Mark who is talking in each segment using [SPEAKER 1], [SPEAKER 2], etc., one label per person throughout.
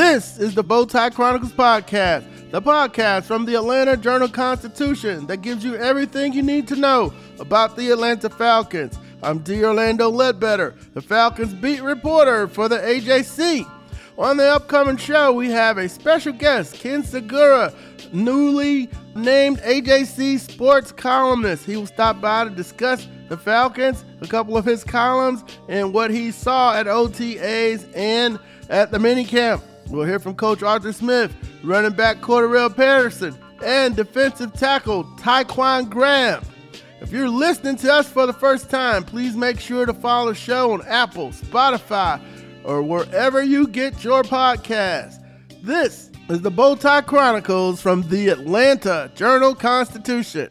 [SPEAKER 1] This is the Bowtie Chronicles podcast, the podcast from the Atlanta Journal Constitution that gives you everything you need to know about the Atlanta Falcons. I'm D. Orlando Ledbetter, the Falcons beat reporter for the AJC. On the upcoming show, we have a special guest, Ken Sugiura, newly named AJC sports columnist. He will stop by to discuss the Falcons, a couple of his columns, and what he saw at OTAs and at the minicamp. We'll hear from Coach Arthur Smith, running back Cordarrelle Patterson, and defensive tackle Ta'Quon Graham. If you're listening to us for the first time, please make sure to follow the show on Apple, Spotify, or wherever you get your podcast. This is the Bowtie Chronicles from the Atlanta Journal Constitution.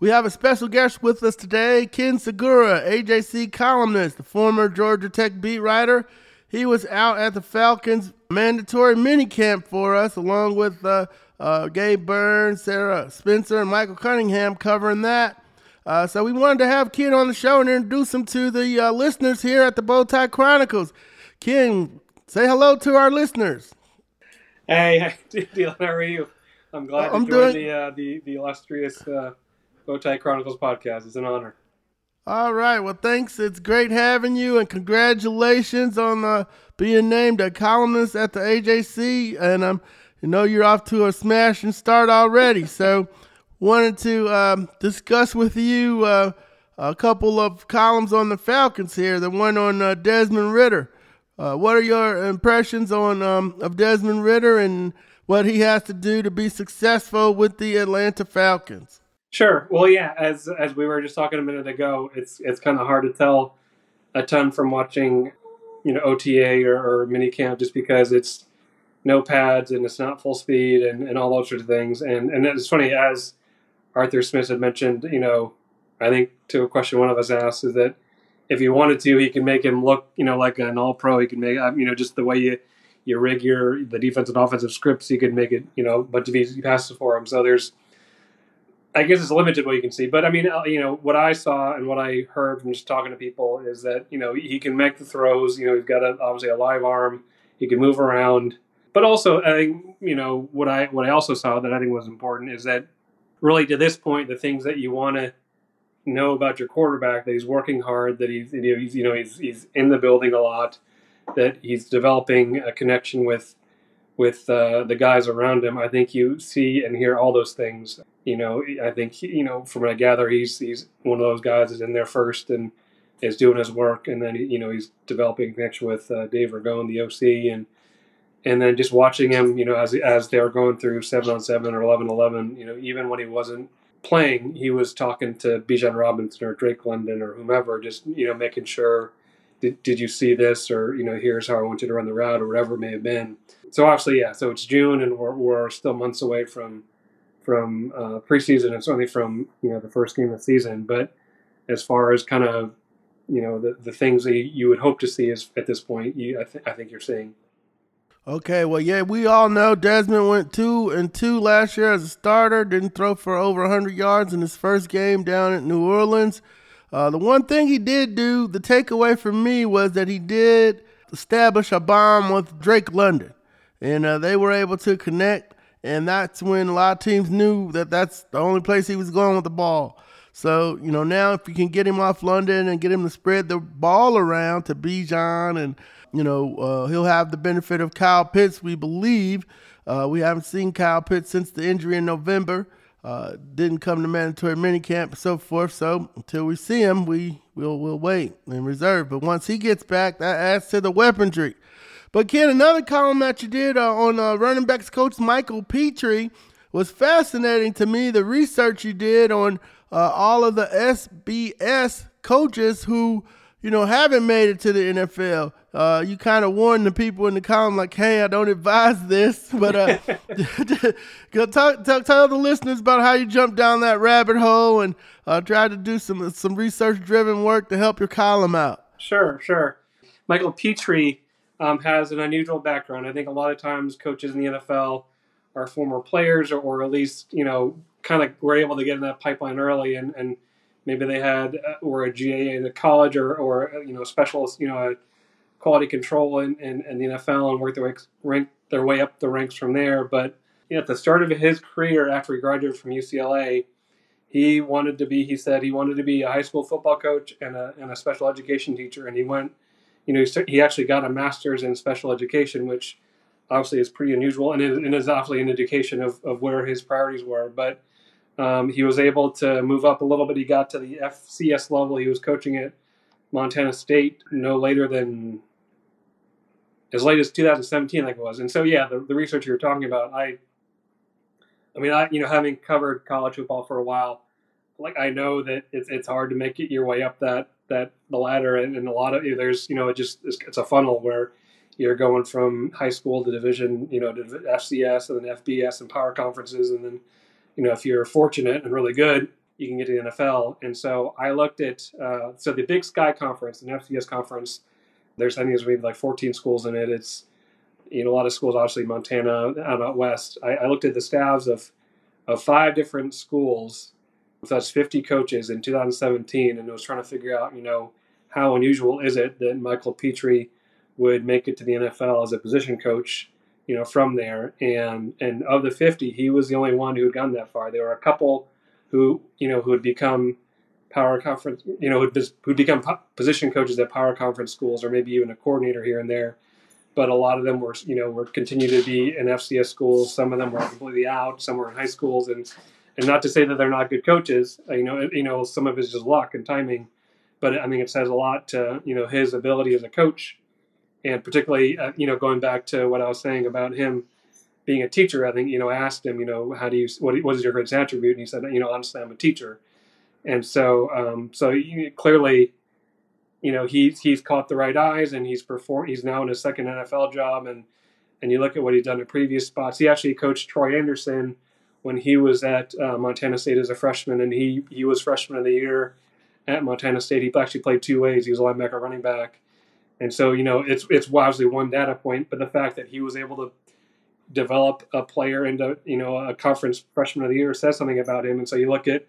[SPEAKER 1] We have a special guest with us today, Ken Sugiura, AJC columnist, the former Georgia Tech beat writer. He was out at the Falcons mandatory minicamp for us, along with uh, uh, Gabe Burns, Sarah Spencer, and Michael Cunningham covering that. Uh, so we wanted to have Ken on the show and introduce him to the uh, listeners here at the Bowtie Chronicles. Ken, say hello to our listeners.
[SPEAKER 2] Hey, Dylan, how are you? I'm glad I'm to join doing... the, uh, the the illustrious uh, Bowtie Chronicles podcast. It's an honor.
[SPEAKER 1] All right. Well, thanks. It's great having you, and congratulations on uh, being named a columnist at the AJC. And um, you know you're off to a smashing start already. so, wanted to um, discuss with you uh, a couple of columns on the Falcons here. The one on uh, Desmond Ridder. Uh, what are your impressions on um, of Desmond Ridder and what he has to do to be successful with the Atlanta Falcons?
[SPEAKER 2] Sure. Well, yeah. As as we were just talking a minute ago, it's it's kind of hard to tell a ton from watching, you know, OTA or, or minicamp just because it's no pads and it's not full speed and, and all those sorts of things. And and it's funny as Arthur Smith had mentioned. You know, I think to a question one of us asked is that if he wanted to, he could make him look, you know, like an all pro. He could make, uh, you know, just the way you you rig your the defense and offensive scripts, he could make it, you know, a bunch of easy passes for him. So there's I guess it's limited what you can see, but I mean, uh, you know, what I saw and what I heard from just talking to people is that you know he can make the throws. You know, he's got a, obviously a live arm. He can move around, but also I think you know what I what I also saw that I think was important is that really to this point the things that you want to know about your quarterback that he's working hard, that he's you know he's he's in the building a lot, that he's developing a connection with with uh, the guys around him. I think you see and hear all those things you know, I think you know from what I gather, he's he's one of those guys that's in there first and is doing his work, and then you know he's developing connection with uh, Dave Ragone, the OC, and and then just watching him, you know, as as they were going through seven on seven or 11-11, you know, even when he wasn't playing, he was talking to Bijan Robinson or Drake London or whomever, just you know, making sure did, did you see this or you know here's how I want you to run the route or whatever it may have been. So obviously, yeah. So it's June and we're, we're still months away from from uh, preseason and certainly from you know the first game of the season. But as far as kind of you know the, the things that you would hope to see is at this point, you I, th- I think you're seeing.
[SPEAKER 1] Okay, well, yeah, we all know Desmond went two and two last year as a starter. Didn't throw for over 100 yards in his first game down at New Orleans. Uh, the one thing he did do, the takeaway for me was that he did establish a bond with Drake London, and uh, they were able to connect and that's when a lot of teams knew that that's the only place he was going with the ball. So, you know, now if you can get him off London and get him to spread the ball around to Bijan and you know, uh, he'll have the benefit of Kyle Pitts, we believe. Uh, we haven't seen Kyle Pitts since the injury in November. Uh, didn't come to mandatory minicamp and so forth. So until we see him, we will we'll wait in reserve. But once he gets back, that adds to the weaponry. But Ken, another column that you did uh, on uh, running backs coach Michael Pitre was fascinating to me. The research you did on uh, all of the SBS coaches who you know haven't made it to the NFL uh, you kind of warn the people in the column like, "Hey, I don't advise this," but uh, talk, talk, tell the listeners about how you jumped down that rabbit hole and uh, tried to do some some research driven work to help your column out.
[SPEAKER 2] Sure, sure. Michael Pitre um, has an unusual background. I think a lot of times coaches in the NFL are former players, or, or at least you know, kind of were able to get in that pipeline early, and, and maybe they had uh, or a GA in the college, or or you know, specialist, you know. A, quality control in, in, in the NFL and work their way, rank their way up the ranks from there. But you know, at the start of his career, after he graduated from UCLA, he wanted to be. He said he wanted to be a high school football coach and a, and a special education teacher. And he went, you know, he actually got a master's in special education, which obviously is pretty unusual, and is, and is obviously an indication of, of where his priorities were. But um, he was able to move up a little bit. He got to the FCS level. He was coaching at Montana State no later than as late as 2017, like it was. And so, yeah, the, the research you were talking about, I, I mean, I, you know, having covered college football for a while, like I know that it's, it's hard to make it your way up that, that the ladder. And, and a lot of, there's, you know, it just, it's, it's, a funnel where you're going from high school to division, you know, to FCS and then FBS and power conferences. And then, you know, if you're fortunate and really good, you can get to the NFL. And so I looked at, uh, so the Big Sky Conference, an FCS conference, there's I think there's maybe like 14 schools in it. It's you know a lot of schools, obviously Montana out, out west. I, I looked at the staffs of of five different schools with us 50 coaches in 2017, and I was trying to figure out you know how unusual is it that Michael Pitre would make it to the NFL as a position coach you know from there and and of the 50 he was the only one who had gone that far there were a couple who you know who had become power conference, you know, who'd, who'd become position coaches at power conference schools, or maybe even a coordinator here and there. But a lot of them were, you know, were continue to be in FCS schools. Some of them were completely out. Some were in high schools, and and not to say that they're not good coaches. Uh, you know, you know, some of it's just luck and timing. But I mean, it says a lot to you know his ability as a coach, and particularly, uh, you know, going back to what I was saying about him being a teacher. I think you know, I asked him, you know, how do you what, what is your greatest attribute? And he said, you know, honestly, I'm a teacher and so um, so you, clearly, you know he's he's caught the right eyes and he's performed. He's now in his second NFL job, and and you look at what he's done at previous spots. He actually coached Troy Andersen when he was at uh, Montana State as a freshman, and he he was freshman of the year at Montana State. He actually played two ways. He was a linebacker, running back, and so you know it's it's obviously one data point, but the fact that he was able to develop a player into you know a conference freshman of the year says something about him. And so you look at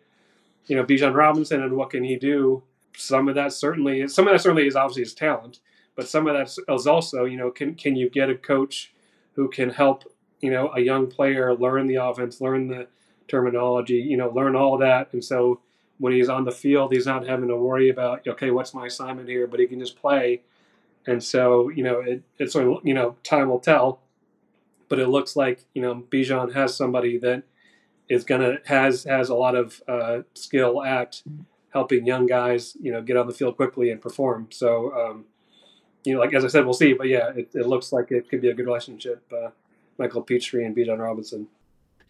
[SPEAKER 2] you know, Bijan Robinson and what can he do? Some of that certainly, some of that certainly is obviously his talent, but some of that is also, you know, can can you get a coach who can help, you know, a young player learn the offense, learn the terminology, you know, learn all that, and so when he's on the field, he's not having to worry about, okay, what's my assignment here, but he can just play. And so, you know, it, it's you know, time will tell, but it looks like, you know, Bijan has somebody that is gonna has has a lot of uh, skill at helping young guys, you know, get on the field quickly and perform. So, um, you know, like as I said, we'll see. But yeah, it, it looks like it could be a good relationship. Uh, Michael Pitre and Bijan Robinson.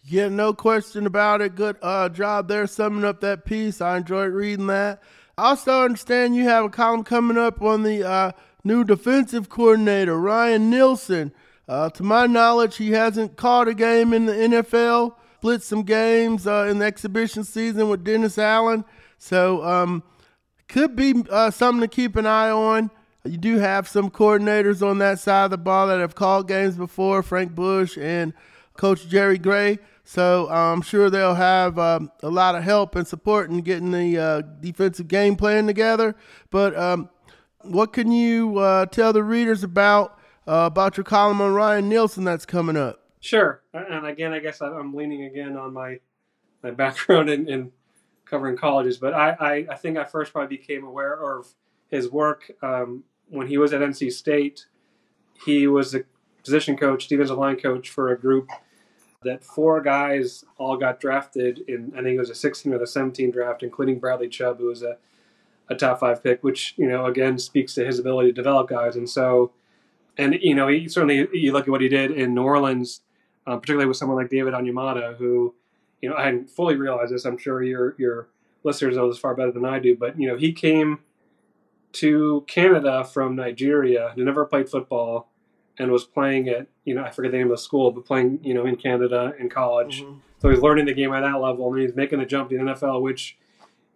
[SPEAKER 1] Yeah, no question about it. Good uh, job there summing up that piece. I enjoyed reading that. I also understand you have a column coming up on the uh, new defensive coordinator, Ryan Nielsen. Uh, to my knowledge, he hasn't caught a game in the NFL split some games uh, in the exhibition season with Dennis Allen. So um, could be uh, something to keep an eye on. You do have some coordinators on that side of the ball that have called games before, Frank Bush and Coach Jerry Gray. So I'm sure they'll have um, a lot of help and support in getting the uh, defensive game plan together. But um, what can you uh, tell the readers about uh, about your column on Ryan Nielsen that's coming up?
[SPEAKER 2] Sure, and again, I guess I'm leaning again on my my background in, in covering colleges, but I, I, I, think I first probably became aware of his work um, when he was at NC State. he was a position coach, defensive line coach for a group that four guys all got drafted in, I think it was a 16 or the 17 draft, including Bradley Chubb, who was a, a top five pick, which, you know, again speaks to his ability to develop guys. And so, and, you know, he certainly, you look at what he did in New Orleans, uh, particularly with someone like David Onyemata, who, you know, I hadn't fully realized this. I'm sure your, your listeners know this far better than I do, but, you know, he came to Canada from Nigeria, he never played football and was playing at you know I forget the name of the school, but playing you know in Canada in college. Mm-hmm. So he's learning the game at that level, and he's making the jump to the NFL, which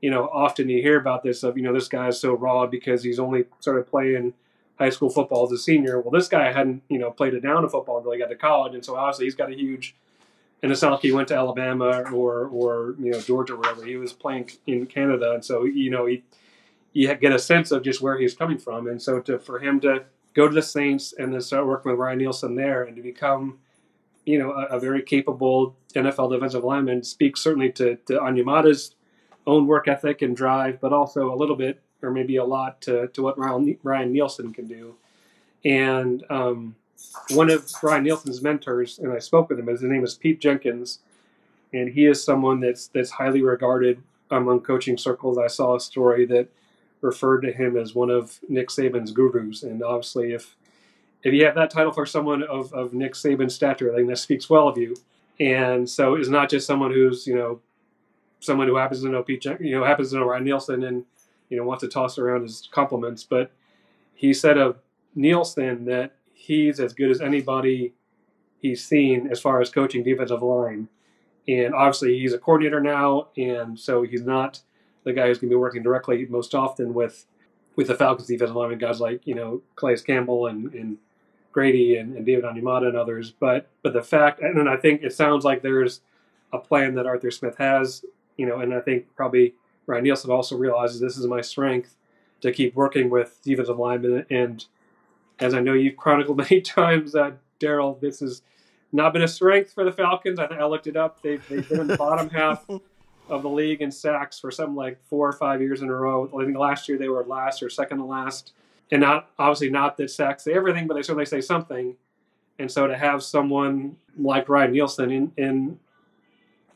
[SPEAKER 2] you know often you hear about this of you know this guy is so raw because he's only sort of playing high school football as a senior. Well, this guy hadn't you know played it down to football until he got to college, and so obviously he's got a huge. And it's not like he went to Alabama or or you know Georgia or wherever he was playing in Canada, and so you know he you get a sense of just where he's coming from, and so to for him to go to the Saints and then start working with Ryan Nielsen there and to become, you know, a, a very capable NFL defensive lineman speaks certainly to, to Onyemata's own work ethic and drive, but also a little bit or maybe a lot to, to what Ryan, Ryan Nielsen can do. And um, one of Ryan Nielsen's mentors, and I spoke with him, his name is Pete Jenkins, and he is someone that's that's highly regarded among coaching circles. I saw a story that referred to him as one of Nick Saban's gurus. And obviously, if if you have that title for someone of, of Nick Saban's stature, I think that speaks well of you. And so it's not just someone who's, you know, someone who happens to know Pete, you know, happens to know Ryan Nielsen and, you know, wants to toss around his compliments. But he said of Nielsen that he's as good as anybody he's seen as far as coaching defensive line. And obviously, he's a coordinator now, and so he's not the guy who's going to be working directly most often with with the Falcons defensive linemen, guys like you know Calais Campbell and, and Grady and, and David Onyemata and others. But but the fact, and I think it sounds like there's a plan that Arthur Smith has, you know, and I think probably Ryan Nielsen also realizes this is my strength to keep working with defensive linemen. And as I know you've chronicled many times, uh, Daryl, this has not been a strength for the Falcons. I, I looked it up. They've, they've been in the bottom half of the league in sacks for something like four or five years in a row. I think last year they were last or second to last, and not obviously not that sacks say everything, but they certainly say something. And so to have someone like Ryan Nielsen in in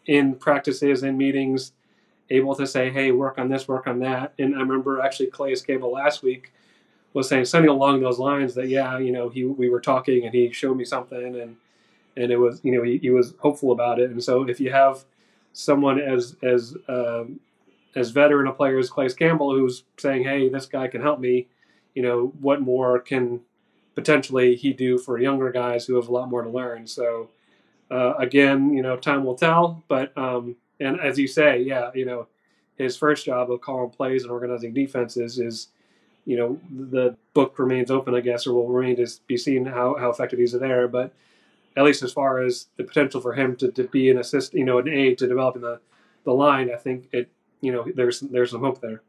[SPEAKER 2] in practices and meetings, able to say, "Hey, work on this, work on that," and I remember actually Calais Campbell last week was saying something along those lines that yeah, you know, he we were talking and he showed me something and and it was you know he, he was hopeful about it. And so if you have someone as as um, as veteran a player as Calais Campbell, who's saying, "Hey, this guy can help me," you know, what more can potentially he do for younger guys who have a lot more to learn? So, uh, again, you know, time will tell. But um, and as you say, yeah, you know, his first job of calling plays and organizing defenses is, you know, the book remains open, I guess, or will remain to be seen how how effective he's there, but at least as far as the potential for him to, to be an assist, you know, an aid to developing the, the line, I think it, you know, there's there's some hope there.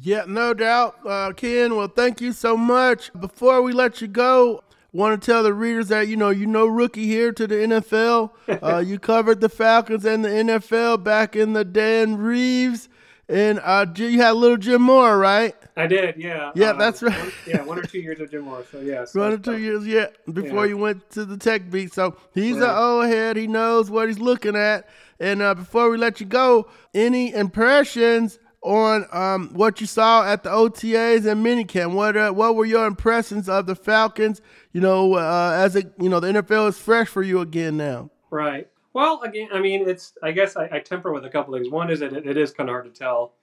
[SPEAKER 1] Yeah, no doubt, uh, Ken. Well, thank you so much. Before we let you go, want to tell the readers that you know you know rookie here to the NFL. Uh, you covered the Falcons and the NFL back in the Dan Reeves, and uh, you had little Jim Mora, right?
[SPEAKER 2] I did, yeah.
[SPEAKER 1] Yeah, uh, that's right.
[SPEAKER 2] One, yeah, one or two years of Jim Mora. So yeah,
[SPEAKER 1] so one or two years, yeah, before yeah. you went to the tech beat. So he's yeah. an old head. He knows what he's looking at. And uh, before we let you go, any impressions on um, what you saw at the OTAs and minicamp? What uh, what were your impressions of the Falcons? You know, uh, as it you know the NFL is fresh for you again now.
[SPEAKER 2] Right. Well, again, I mean, it's I guess I, I temper with a couple things. One is that it, it is kind of hard to tell,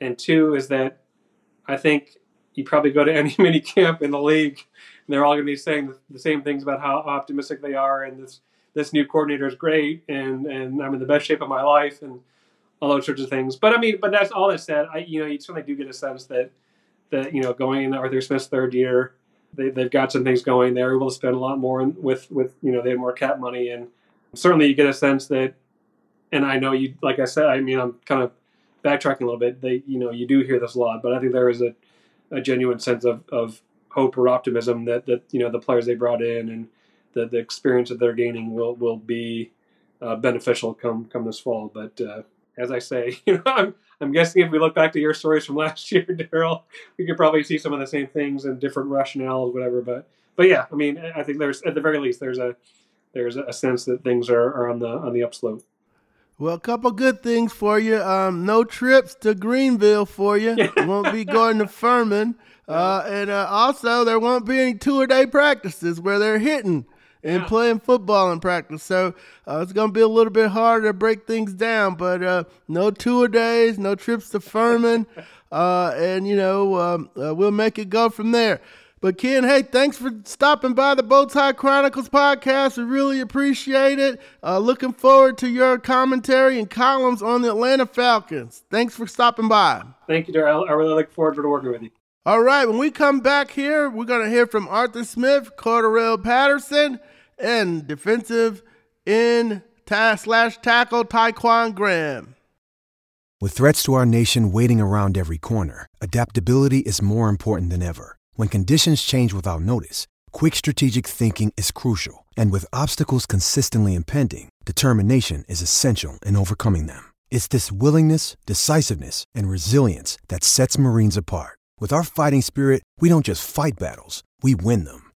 [SPEAKER 2] and two is that I think you probably go to any mini camp in the league, and they're all going to be saying the same things about how optimistic they are, and this this new coordinator is great, and and I'm in the best shape of my life, and all those sorts of things. But I mean, but that's all that said. I you know you certainly do get a sense that that you know going into Arthur Smith's third year, they they've got some things going. They're able to spend a lot more with with you know they have more cap money, and certainly you get a sense that. And I know you, like I said, I mean, I'm kind of backtracking a little bit, they you know you do hear this a lot, but I think there is a, a genuine sense of, of hope or optimism that that you know the players they brought in and the, the experience that they're gaining will will be uh, beneficial come come this fall. But uh, as I say, you know, I'm I'm guessing if we look back to your stories from last year, Daryl, we could probably see some of the same things and different rationales, whatever. But but yeah, I mean, I think there's at the very least there's a there's a sense that things are, are on the on the upslope.
[SPEAKER 1] Well, a couple good things for you. Um, no trips to Greenville for you. won't be going to Furman. Uh, and uh, also, there won't be any two a day practices where they're hitting and yeah. playing football in practice. So uh, it's going to be a little bit harder to break things down. But uh, no tour days, no trips to Furman. Uh, and, you know, um, uh, we'll make it go from there. But Ken, hey, thanks for stopping by the Bowtie Chronicles podcast. We really appreciate it. Uh, looking forward to your commentary and columns on the Atlanta Falcons. Thanks for stopping by.
[SPEAKER 2] Thank you, Darrell. I really look forward to working with you.
[SPEAKER 1] All right, when we come back here, we're going to hear from Arthur Smith, Cordarrelle Patterson, and defensive end slash tackle Ta'Quon Graham.
[SPEAKER 3] With threats to our nation waiting around every corner, adaptability is more important than ever. When conditions change without notice, quick strategic thinking is crucial, and with obstacles consistently impending, determination is essential in overcoming them. It's this willingness, decisiveness, and resilience that sets Marines apart. With our fighting spirit, we don't just fight battles, we win them.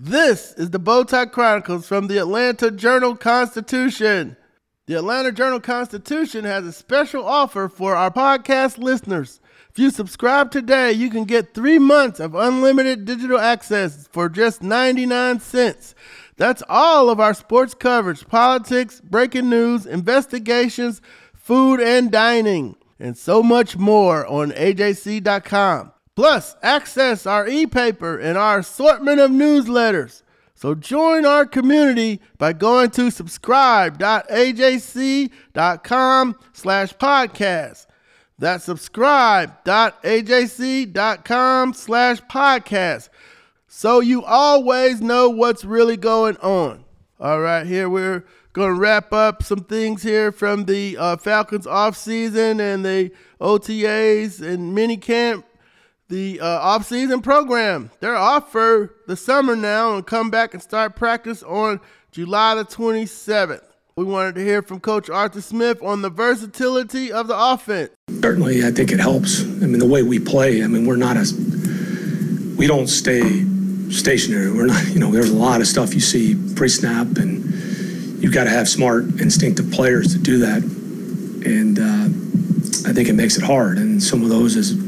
[SPEAKER 1] This is the Bowtie Chronicles from the Atlanta Journal Constitution. The Atlanta Journal Constitution has a special offer for our podcast listeners. If you subscribe today, you can get three months of unlimited digital access for just 99 cents. That's all of our sports coverage, politics, breaking news, investigations, food and dining, and so much more on AJC.com. Plus, access our e-paper and our assortment of newsletters. So join our community by going to subscribe.ajc.com slash podcast. That's subscribe.ajc.com slash podcast. So you always know what's really going on. All right, here we're going to wrap up some things here from the uh, Falcons offseason and the OTAs and mini camp the uh, off-season program. They're off for the summer now and come back and start practice on July the 27th. We wanted to hear from Coach Arthur Smith on the versatility of the offense.
[SPEAKER 4] Certainly, I think it helps. I mean, the way we play, I mean, we're not as, we don't stay stationary. We're not, you know, there's a lot of stuff you see pre snap, and you've got to have smart, instinctive players to do that. And uh, I think it makes it hard. And some of those is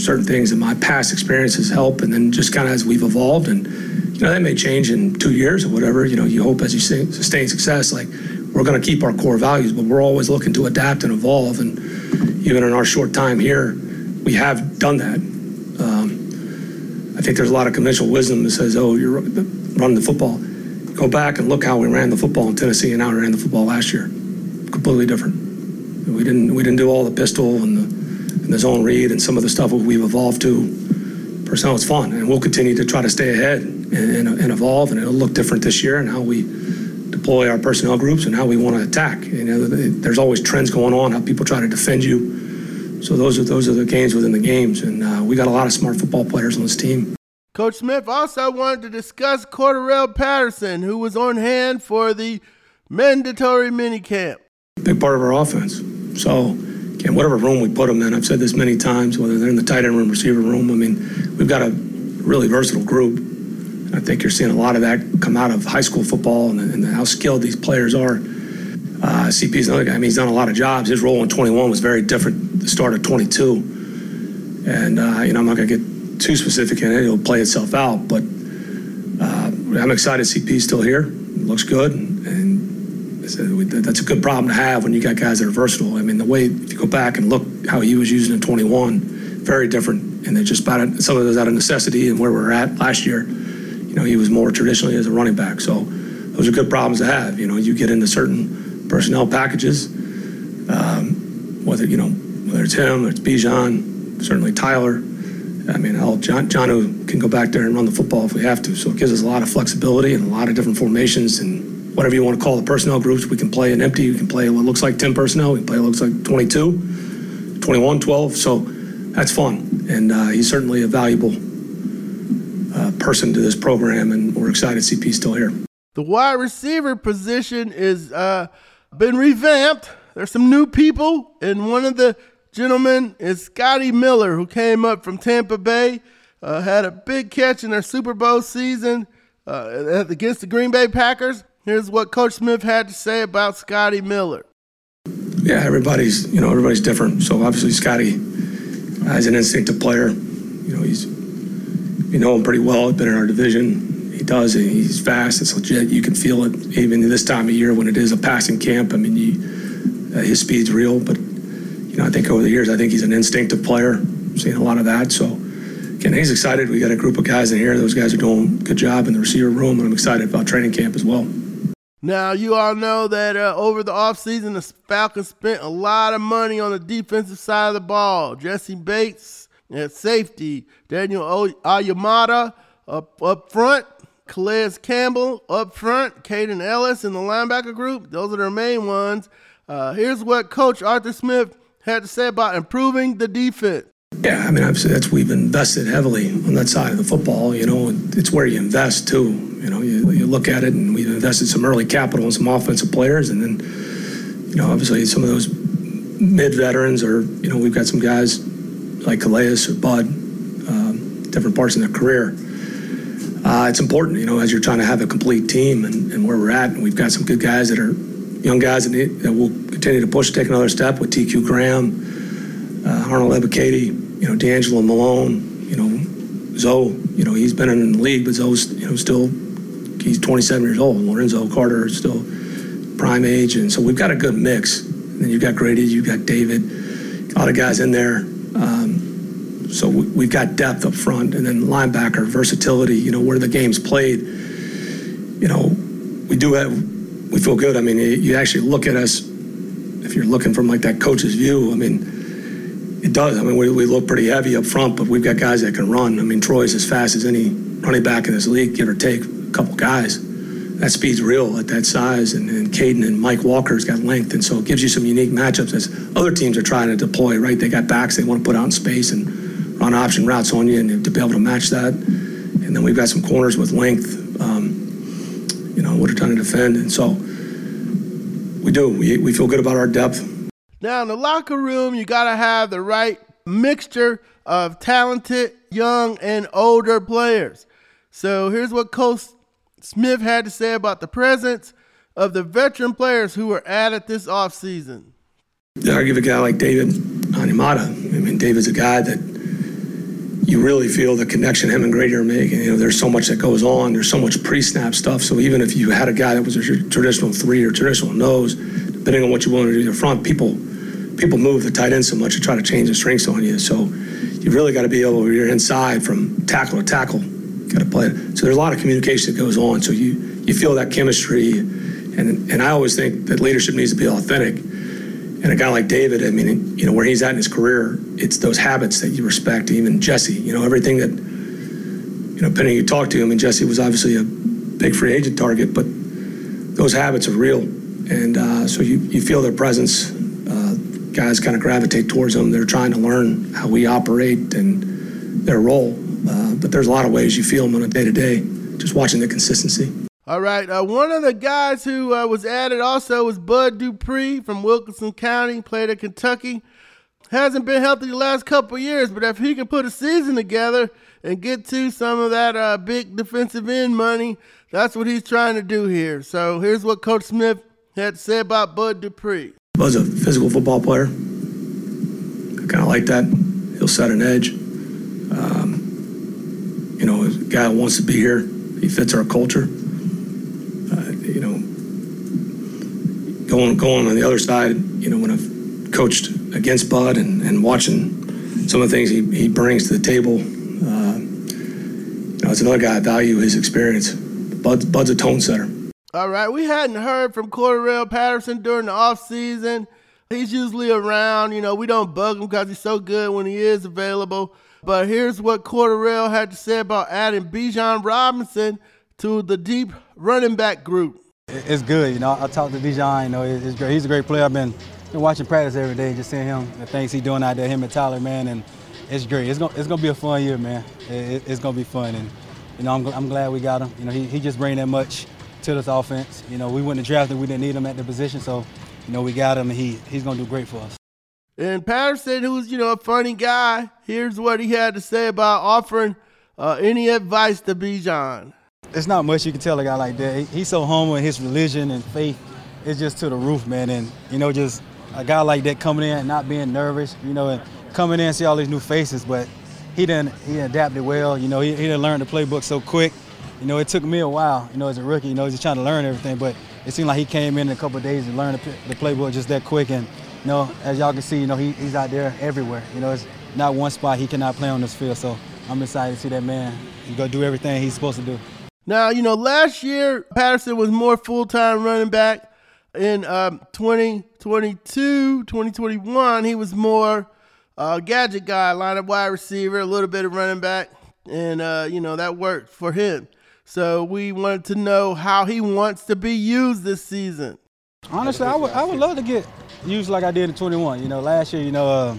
[SPEAKER 4] certain things in my past experiences help, and then just kind of as we've evolved, and you know that may change in two years or whatever. You know, you hope as you sustain success, like we're going to keep our core values, but we're always looking to adapt and evolve. And even in our short time here, we have done that. Um, I think there's a lot of conventional wisdom that says, "Oh, you're running the football." Go back and look how we ran the football in Tennessee and how we ran the football last year. Completely different. We didn't we didn't do all the pistol and the and the zone read and some of the stuff we've evolved to. Personnel is fun, and we'll continue to try to stay ahead and, and, and evolve, and it'll look different this year and how we deploy our personnel groups and how we want to attack. You know, there's always trends going on, how people try to defend you. So those are those are the games within the games, and uh, we got a lot of smart football players on this team.
[SPEAKER 1] Coach Smith also wanted to discuss Cordarrelle Patterson, who was on hand for the mandatory minicamp.
[SPEAKER 4] Big part of our offense. So and whatever room we put them in, I've said this many times, whether they're in the tight end room, receiver room, I mean, we've got a really versatile group. I think you're seeing a lot of that come out of high school football and, and how skilled these players are. Uh, CP's another guy. I mean, he's done a lot of jobs. His role in 21 was very different the start of 22. And, uh, you know, I'm not going to get too specific in it. It'll play itself out. But uh, I'm excited CP's still here. looks good. And Uh, that's a good problem to have when you got guys that are versatile. I mean, the way if you go back and look how he was using in 21, very different, and it's just about some of those out of necessity and where we are at last year. You know, he was more traditionally as a running back, so those are good problems to have. You know, you get into certain personnel packages um, whether you know whether it's him, or it's Bijan, certainly Tyler. I mean, hell, Jonnu can go back there and run the football if we have to. So it gives us a lot of flexibility and a lot of different formations and whatever you want to call the personnel groups. We can play an empty. We can play what looks like 10 personnel. We can play what looks like 22, 21, 12. So that's fun. And uh, he's certainly a valuable uh, person to this program, and we're excited to CP still here.
[SPEAKER 1] The wide receiver position is uh, been revamped. There's some new people, and one of the gentlemen is Scotty Miller, who came up from Tampa Bay, uh, had a big catch in their Super Bowl season uh, against the Green Bay Packers. Here's what Coach Smith had to say about Scotty Miller.
[SPEAKER 4] Yeah, everybody's you know everybody's different. So obviously Scotty is an instinctive player. You know he's you know him pretty well. He's been in our division. He does. He's fast. It's legit. You can feel it even this time of year when it is a passing camp. I mean, you, uh, his speed's real. But you know, I think over the years, I think he's an instinctive player. I've Seen a lot of that. So again, he's excited. We got a group of guys in here. Those guys are doing a good job in the receiver room, and I'm excited about training camp as well.
[SPEAKER 1] Now, you all know that uh, over the offseason, the Falcons spent a lot of money on the defensive side of the ball. Jessie Bates at safety, Daniel Onyemata up, up front, Calais Campbell up front, Kaden Elliss in the linebacker group. Those are their main ones. Uh, here's what Coach Arthur Smith had to say about improving the defense.
[SPEAKER 4] Yeah, I mean, obviously that's we've invested heavily on that side of the football. You know, it's where you invest too. You know, you, you look at it, and we've invested some early capital in some offensive players, and then, you know, obviously some of those mid veterans, or you know, we've got some guys like Calais or Bud, um, different parts in their career. Uh, it's important, you know, as you're trying to have a complete team and, and where we're at. And we've got some good guys that are young guys that, need, that will continue to push, take another step with TQ Graham, uh, Arnold Ebiketie, you know, DeAngelo Malone, you know, Zoe, you know, he's been in the league, but Zoe's, you know, still, he's 27 years old. Lorenzo Carter is still prime age. And so we've got a good mix. And then you've got Grady, you've got David, a lot of guys in there. Um, so we, have got depth up front, and then linebacker versatility. You know where the game's played. You know we do have. We feel good. I mean, you actually look at us. If you're looking from like that coach's view, I mean, it does. I mean, we, we look pretty heavy up front, but we've got guys that can run. I mean, Troy's as fast as any running back in this league, give or take a couple guys that speed's real at that size. And, and Kaden and Mike Walker's got length, and so it gives you some unique matchups as other teams are trying to deploy. Right, they got backs they want to put out in space and run option routes on you, and to be able to match that. And then we've got some corners with length. Um, you know, what are trying to defend, and so we do. We we feel good about our depth.
[SPEAKER 1] Now in the locker room, you got to have the right mixture of talented, young, and older players. So here's what Coach Smith had to say about the presence of the veteran players who were added this offseason.
[SPEAKER 4] Yeah, I give a guy like David Onyemata. I mean, David's a guy that you really feel the connection him and Grady are making. You know, there's so much that goes on. There's so much pre-snap stuff. So even if you had a guy that was a traditional three or traditional nose, depending on what you want to do in the front, people people move the tight end so much to try to change the strengths on you. So you really got to be able, you're inside from tackle to tackle, got to play. So there's a lot of communication that goes on. So you you feel that chemistry, and and I always think that leadership needs to be authentic. And a guy like David, I mean, you know, where he's at in his career, it's those habits that you respect. Even Jesse, you know, everything that, you know, Penny, you talk to him, and Jesse was obviously a big free agent target, but those habits are real, and uh, so you you feel their presence. Guys kind of gravitate towards them. They're trying to learn how we operate and their role. Uh, but there's a lot of ways you feel them on a day to day, just watching the consistency.
[SPEAKER 1] All right. Uh, one of the guys who uh, was added also was Bud Dupree from Wilkinson County, played at Kentucky. Hasn't been healthy the last couple years, but if he can put a season together and get to some of that uh, big defensive end money, that's what he's trying to do here. So here's what Coach Smith had to say about Bud Dupree.
[SPEAKER 4] Bud's a physical football player. I kind of like that. He'll set an edge. Um, you know, a guy wants to be here. He fits our culture. Uh, you know, going going on the other side, you know, when I've coached against Bud and, and watching some of the things he, he brings to the table, uh, you know, it's another guy I value his experience. Bud, Bud's a tone setter.
[SPEAKER 1] All right, we hadn't heard from Cordarrelle Patterson during the offseason. He's usually around. You know, we don't bug him because he's so good when he is available. But here's what Cordarrelle had to say about adding Bijan Robinson to the deep running back group.
[SPEAKER 5] It's good. You know, I talked to Bijan. You know, it's great. He's a great player. I've been, been watching practice every day, just seeing him, the things he's doing out there, him and Tyler, man. And it's great. It's gonna, it's gonna be a fun year, man. It, it's gonna be fun. And, you know, I'm, I'm glad we got him. You know, he, he just bring that much to this offense. You know, we wouldn't have drafted, we didn't need him at the position. So, you know, we got him, and he, he's going to do great for us.
[SPEAKER 1] And Patterson, who's, you know, a funny guy, here's what he had to say about offering uh, any advice to Bijan.
[SPEAKER 5] It's not much you can tell a guy like that. He's so humble in his religion and faith. It's just to the roof, man. And, you know, just a guy like that coming in and not being nervous, you know, and coming in and see all these new faces. But he didn't, he adapted well. You know, he, he didn't learn the playbook so quick. You know, it took me a while, you know, as a rookie, you know, he's just trying to learn everything. But it seemed like he came in, in a couple days and learned the, playbook just that quick. And, you know, as y'all can see, you know, he, he's out there everywhere. You know, it's not one spot he cannot play on this field. So I'm excited to see that man. To do everything he's supposed to do.
[SPEAKER 1] Now, you know, last year, Patterson was more full time running back. In um, 2022, 2021, he was more uh, gadget guy, line of wide receiver, a little bit of running back. And, uh, you know, that worked for him. So we wanted to know how he wants to be used this season.
[SPEAKER 5] Honestly, I would, I would love to get used like I did in 21. You know, last year, you know, uh,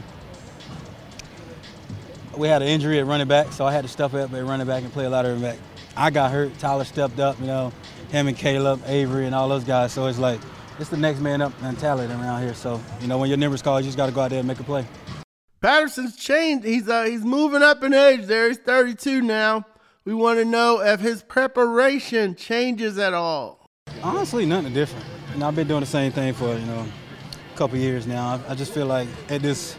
[SPEAKER 5] we had an injury at running back, so I had to step up at running back and play a lot of running back. I got hurt. Tyler stepped up, you know, him and Caleb, Avery, and all those guys. So it's like, it's the next man up mentality around here. So, you know, when your number's called, you just got to go out there and make a play.
[SPEAKER 1] Patterson's changed. He's uh, he's moving up in age there. He's 32 now. We want to know if his preparation changes at all.
[SPEAKER 5] Honestly, nothing different. You know, I've been doing the same thing for you know a couple years now. I, I just feel like at this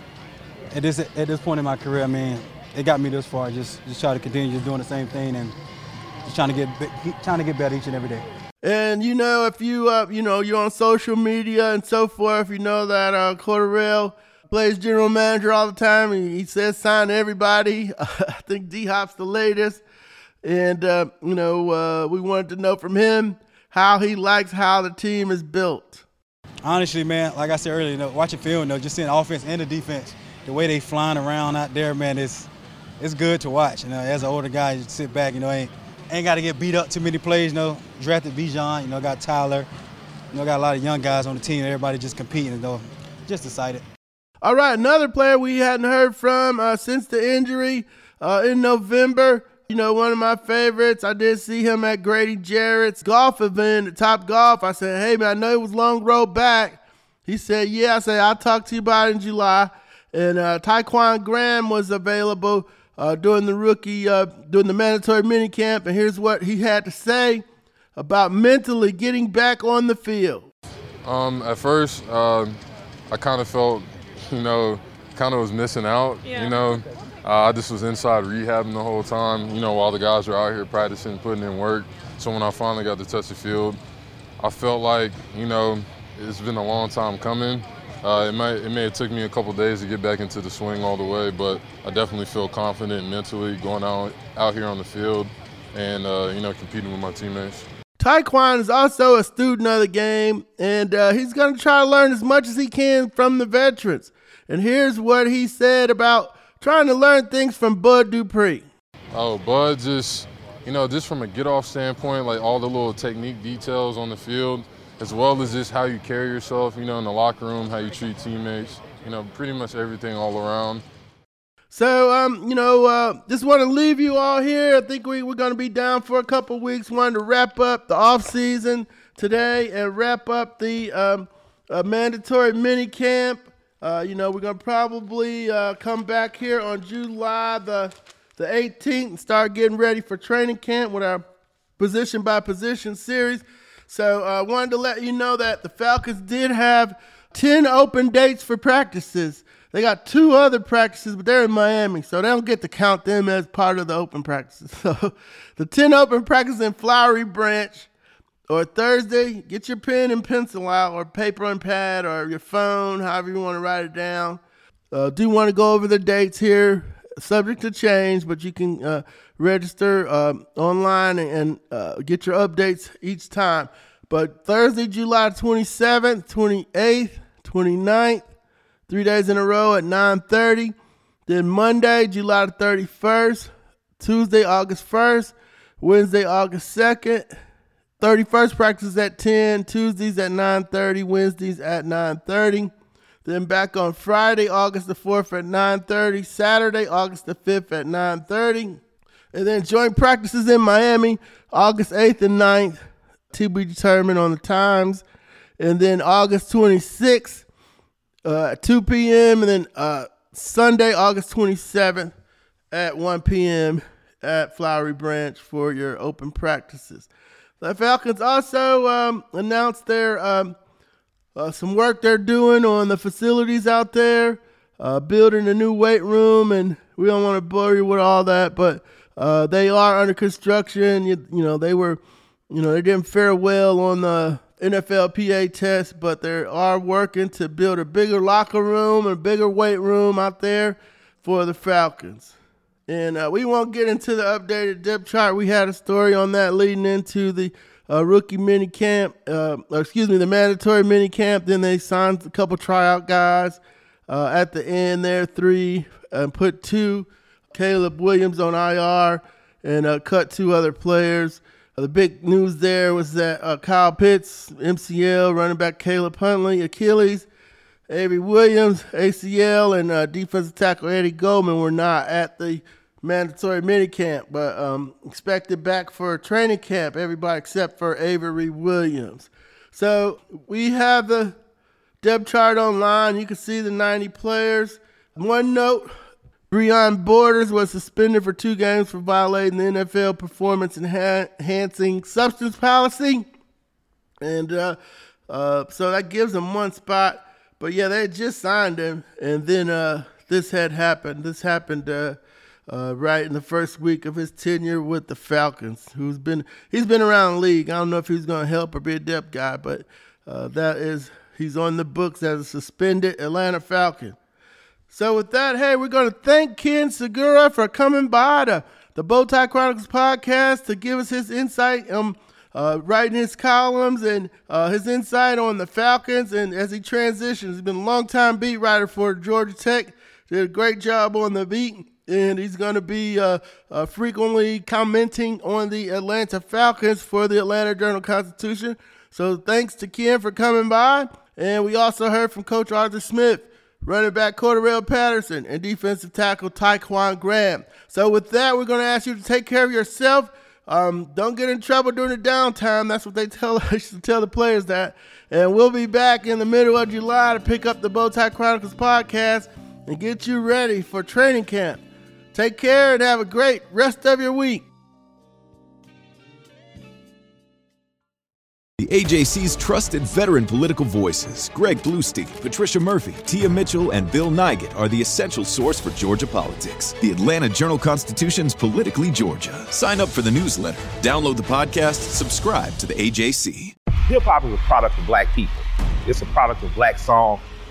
[SPEAKER 5] at this at this point in my career, I mean, it got me this far. Just just try to continue just doing the same thing and just trying to get trying to get better each and every day.
[SPEAKER 1] And you know, if you uh, you know you're on social media and so forth, you know that uh, Cordarrelle plays general manager all the time. He, he says sign everybody. I think D Hop's the latest. And, uh, you know, uh, we wanted to know from him how he likes how the team is built.
[SPEAKER 5] Honestly, man, like I said earlier, you know, watching film, you know, just seeing offense and the defense, the way they flying around out there, man, it's it's good to watch. You know, as an older guy, you sit back, you know, ain't ain't got to get beat up too many plays. You know, drafted Bijan, you know, got Tyler, you know, got a lot of young guys on the team. Everybody just competing, though. Just excited.
[SPEAKER 1] All right, another player we hadn't heard from uh, since the injury uh, in November. You know, one of my favorites. I did see him at Grady Jarrett's golf event at Top Golf. I said, "Hey man, I know it was long road back." He said, "Yeah." I said, "I'll talk to you about it in July." And uh, Ta'Quon Graham was available uh, during the rookie, uh, during the mandatory minicamp, and here's what he had to say about mentally getting back on the field.
[SPEAKER 6] Um, at first, um, I kind of felt, you know, kind of was missing out. Yeah. You know, uh, I just was inside rehabbing the whole time, you know, while the guys were out here practicing, putting in work. So when I finally got to touch the field, I felt like, you know, it's been a long time coming. Uh, it, might, it may have took me a couple days to get back into the swing all the way, but I definitely feel confident mentally going out, out here on the field and, uh, you know, competing with my teammates.
[SPEAKER 1] Ta'Quon is also a student of the game, and uh, he's going to try to learn as much as he can from the veterans. And here's what he said about trying to learn things from Bud Dupree.
[SPEAKER 6] Oh, Bud just, you know, just from a get off standpoint, like all the little technique details on the field, as well as just how you carry yourself, you know, in the locker room, how you treat teammates, you know, pretty much everything all around.
[SPEAKER 1] So, um, you know, uh, just want to leave you all here. I think we, we're going to be down for a couple weeks. Wanted to wrap up the off season today and wrap up the um, uh, mandatory mini camp. Uh, you know, we're gonna probably uh, come back here on July the the 18th and start getting ready for training camp with our position by position series. So I uh, wanted to let you know that the Falcons did have 10 open dates for practices. They got two other practices, but they're in Miami, so they don't get to count them as part of the open practices. So the 10 open practices in Flowery Branch or Thursday, get your pen and pencil out, or paper and pad, or your phone, however you want to write it down. Uh, do want to go over the dates here, subject to change, but you can uh, register uh, online and uh, get your updates each time. But Thursday, July 27th, 28th, 29th, three days in a row at 9.30. Then Monday, July 31st, Tuesday, August 1st, Wednesday, August 2nd, 31st practice at 10, Tuesdays at 9.30, Wednesdays at 9.30. Then back on Friday, August the 4th at 9.30, Saturday, August the 5th at 9.30. And then joint practices in Miami, August 8th and 9th, to be determined on the times. And then August 26th uh, at 2 p.m. And then uh, Sunday, August 27th at 1 p.m. at Flowery Branch for your open practices. The Falcons also um, announced their um, uh, some work they're doing on the facilities out there, uh, building a new weight room, and we don't want to bore you with all that, but uh, they are under construction. You, you know, they were, you know, they didn't fare well on the NFLPA test, but they are working to build a bigger locker room and a bigger weight room out there for the Falcons. And uh, we won't get into the updated depth chart. We had a story on that leading into the uh, rookie mini camp, uh, excuse me, the mandatory mini camp. Then they signed a couple tryout guys uh, at the end there, three, and put two, Caleb Williams on IR, and uh, cut two other players. Uh, the big news there was that Kyle Pitts, MCL, running back Caleb Huntley, Achilles, Avery Williams, ACL, and uh, defensive tackle Eddie Goldman were not at the mandatory minicamp, but um, expected back for training camp, everybody except for Avery Williams. So we have the depth chart online. You can see the 90 players. One note Breon Borders was suspended for two games for violating the NFL performance enhancing substance policy. And uh, uh, so that gives him one spot. But yeah, they just signed him. And then uh, this had happened. This happened uh, uh, right in the first week of his tenure with the Falcons, who's been he's been around the league. I don't know if he's going to help or be a depth guy, but uh, that is he's on the books as a suspended Atlanta Falcon. So with that, hey, we're going to thank Ken Sugiura for coming by to the Bowtie Chronicles podcast to give us his insight um uh, writing his columns and uh, his insight on the Falcons and as he transitions. He's been a long time beat writer for Georgia Tech. Did a great job on the beat and he's going to be uh, uh, frequently commenting on the Atlanta Falcons for the Atlanta Journal Constitution. So thanks to Ken for coming by. And we also heard from Coach Arthur Smith running back Cordarrelle Patterson, and defensive tackle Ta'Quon Graham. So with that, we're going to ask you to take care of yourself. Um, don't get in trouble during the downtime. That's what they tell us to tell the players that. And we'll be back in the middle of July to pick up the Bowtie Chronicles podcast and get you ready for training camp. Take care and have a great rest of your week.
[SPEAKER 7] The AJC's trusted veteran political voices, Greg Bluestein, Patricia Murphy, Tia Mitchell, and Bill Nigut, are the essential source for Georgia politics. The Atlanta Journal Constitution's Politically Georgia. Sign up for the newsletter, download the podcast, subscribe to the AJC.
[SPEAKER 8] Hip hop is a product of black people, it's a product of black song